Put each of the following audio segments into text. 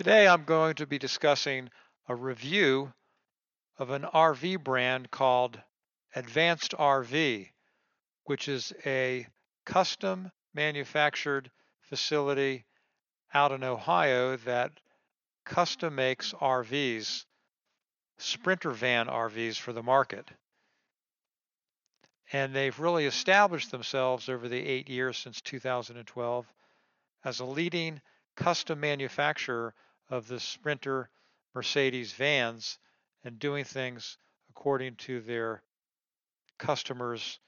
Today I'm going to be discussing a review of an RV brand called Advanced RV, which is a custom manufactured facility out in Ohio that custom makes RVs, Sprinter van RVs for the market. And they've really established themselves over the eight years since 2012 as a leading custom manufacturer of the Sprinter Mercedes vans and doing things according to their customers'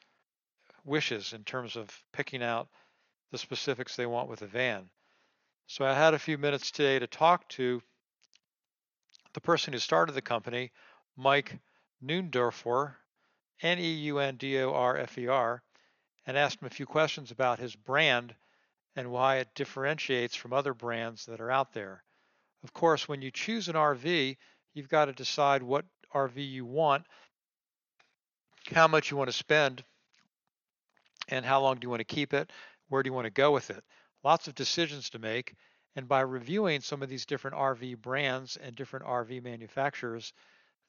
wishes in terms of picking out the specifics they want with a van. So I had a few minutes today to talk to the person who started the company, Mike Neundorfer, N-E-U-N-D-O-R-F-E-R, and asked him a few questions about his brand and why it differentiates from other brands that are out there. Of course, when you choose an RV, you've got to decide what RV you want, how much you want to spend, and how long do you want to keep it, where do you want to go with it. Lots of decisions to make. And by reviewing some of these different RV brands and different RV manufacturers,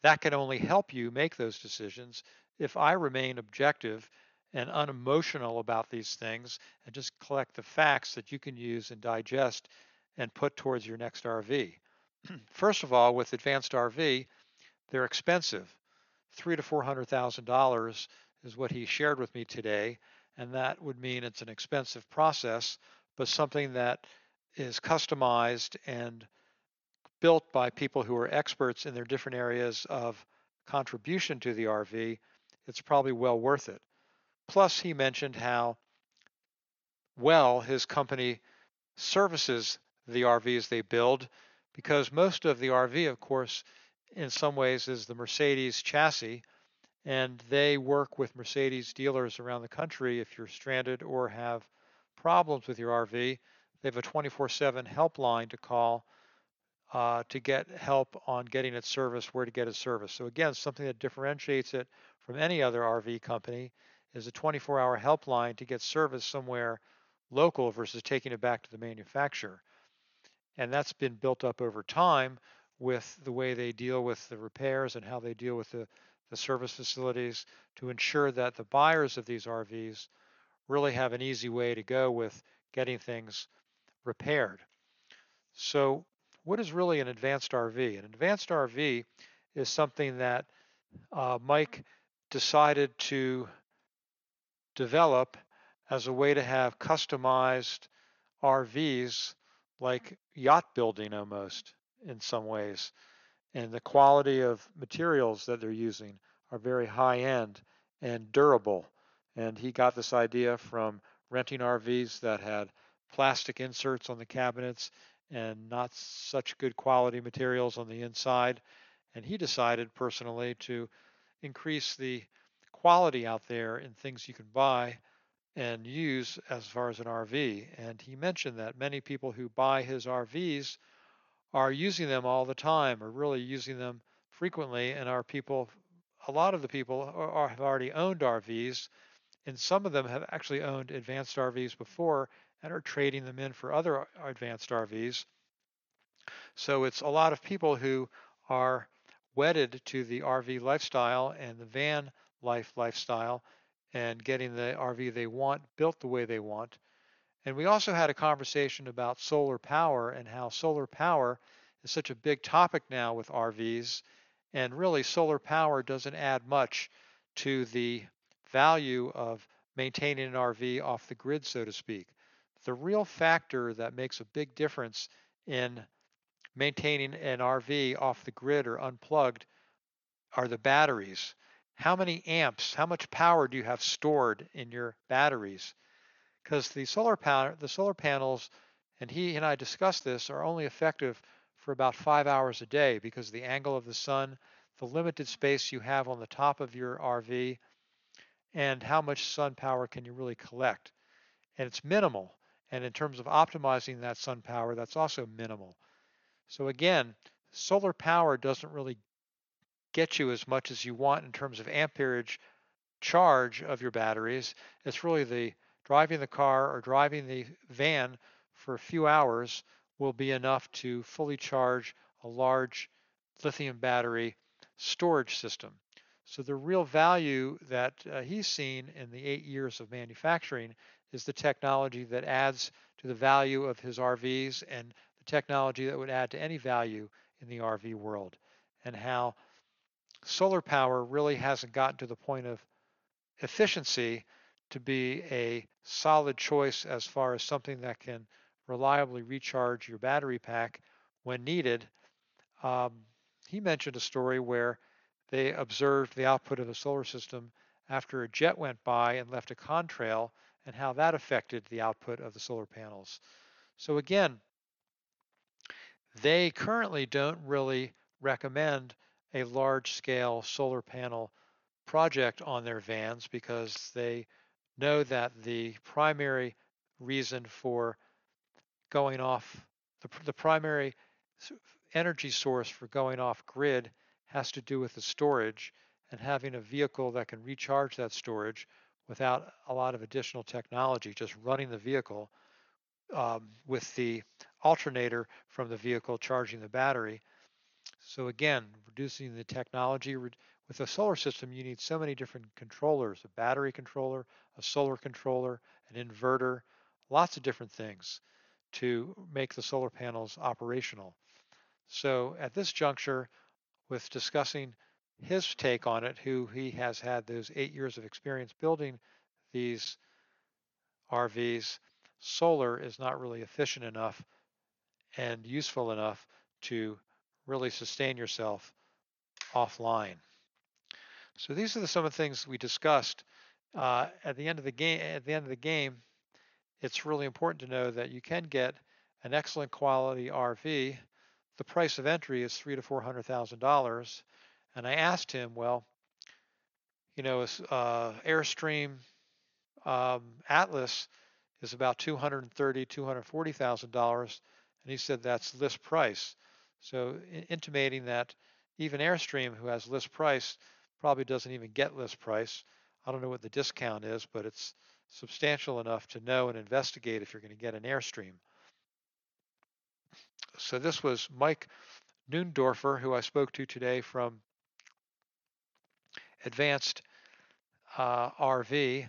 that can only help you make those decisions if I remain objective and unemotional about these things and just collect the facts that you can use and digest and put towards your next RV. First of all, with advanced RV, they're expensive. Three to four hundred thousand dollars is what he shared with me today, and that would mean it's an expensive process, but something that is customized and built by people who are experts in their different areas of contribution to the RV, it's probably well worth it. Plus, he mentioned how well his company services the RVs they build because most of the RV, of course, in some ways is the Mercedes chassis, and they work with Mercedes dealers around the country if you're stranded or have problems with your RV. They have a 24/7 helpline to call uh, to get help on getting it serviced, where to get it serviced. So again, something that differentiates it from any other RV company is a 24-hour helpline to get service somewhere local versus taking it back to the manufacturer. And that's been built up over time with the way they deal with the repairs and how they deal with the, the service facilities to ensure that the buyers of these RVs really have an easy way to go with getting things repaired. So what is really an advanced RV? An advanced RV is something that uh, Mike decided to develop as a way to have customized RVs like yacht building almost in some ways. And the quality of materials that they're using are very high end and durable. And he got this idea from renting RVs that had plastic inserts on the cabinets and not such good quality materials on the inside. And he decided personally to increase the quality out there in things you can buy and use as far as an RV. And he mentioned that many people who buy his RVs are using them all the time or really using them frequently and are people a lot of the people are, have already owned RVs and some of them have actually owned advanced RVs before and are trading them in for other advanced RVs. So it's a lot of people who are wedded to the RV lifestyle and the van life lifestyle and getting the RV they want built the way they want. And we also had a conversation about solar power and how solar power is such a big topic now with RVs. And really, solar power doesn't add much to the value of maintaining an RV off the grid, so to speak. The real factor that makes a big difference in maintaining an RV off the grid or unplugged are the batteries how many amps, how much power do you have stored in your batteries? Because the solar panel, the solar panels, and he and I discussed this, are only effective for about five hours a day because the angle of the sun, the limited space you have on the top of your RV, and how much sun power can you really collect. And it's minimal. And in terms of optimizing that sun power, that's also minimal. So again, solar power doesn't really get you as much as you want in terms of amperage charge of your batteries. It's really the driving the car or driving the van for a few hours will be enough to fully charge a large lithium battery storage system. So the real value that uh, he's seen in the eight years of manufacturing is the technology that adds to the value of his RVs and the technology that would add to any value in the RV world and how solar power really hasn't gotten to the point of efficiency to be a solid choice as far as something that can reliably recharge your battery pack when needed. Um, he mentioned a story where they observed the output of the solar system after a jet went by and left a contrail and how that affected the output of the solar panels. So again, they currently don't really recommend a large scale solar panel project on their vans because they know that the primary reason for going off, the, the primary energy source for going off grid has to do with the storage and having a vehicle that can recharge that storage without a lot of additional technology, just running the vehicle um, with the alternator from the vehicle charging the battery. So again, reducing the technology. With a solar system, you need so many different controllers, a battery controller, a solar controller, an inverter, lots of different things to make the solar panels operational. So at this juncture, with discussing his take on it, who he has had those eight years of experience building these RVs, solar is not really efficient enough and useful enough to really sustain yourself offline. So these are the, some of the things we discussed. Uh, at the end of the game, at the end of the game, it's really important to know that you can get an excellent quality RV. The price of entry is three to four hundred thousand dollars, and I asked him, well, you know, uh, Airstream um, Atlas is about two hundred thirty, two hundred forty thousand dollars, and he said that's list price. So intimating that even Airstream, who has list price, probably doesn't even get list price. I don't know what the discount is, but it's substantial enough to know and investigate if you're going to get an Airstream. So this was Mike Neundorfer, who I spoke to today from Advanced uh, RV,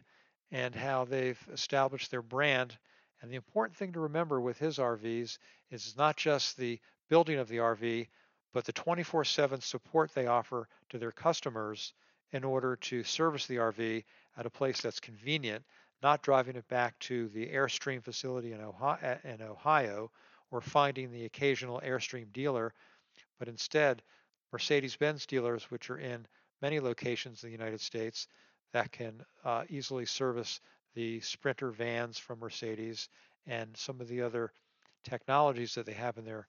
and how they've established their brand and the important thing to remember with his RVs is not just the building of the RV, but the 24 7 support they offer to their customers in order to service the RV at a place that's convenient, not driving it back to the Airstream facility in Ohio, in Ohio or finding the occasional Airstream dealer, but instead Mercedes Benz dealers, which are in many locations in the United States, that can uh, easily service the Sprinter vans from Mercedes and some of the other technologies that they have in their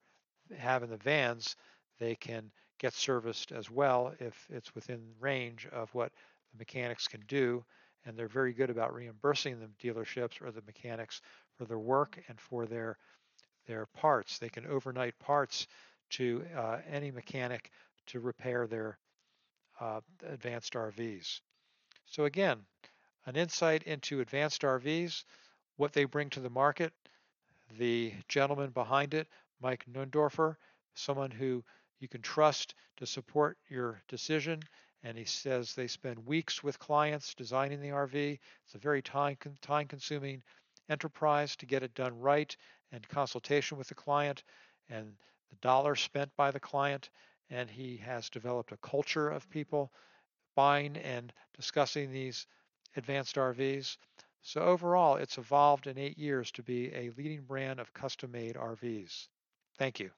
have in the vans, they can get serviced as well if it's within range of what the mechanics can do. And they're very good about reimbursing the dealerships or the mechanics for their work and for their their parts. They can overnight parts to uh, any mechanic to repair their uh, advanced RVs. So again, an insight into advanced RVs, what they bring to the market. The gentleman behind it, Mike Neundorfer, someone who you can trust to support your decision. And he says they spend weeks with clients designing the RV. It's a very time, time consuming enterprise to get it done right and consultation with the client and the dollar spent by the client. And he has developed a culture of people buying and discussing these advanced RVs. So overall, it's evolved in eight years to be a leading brand of custom-made RVs. Thank you.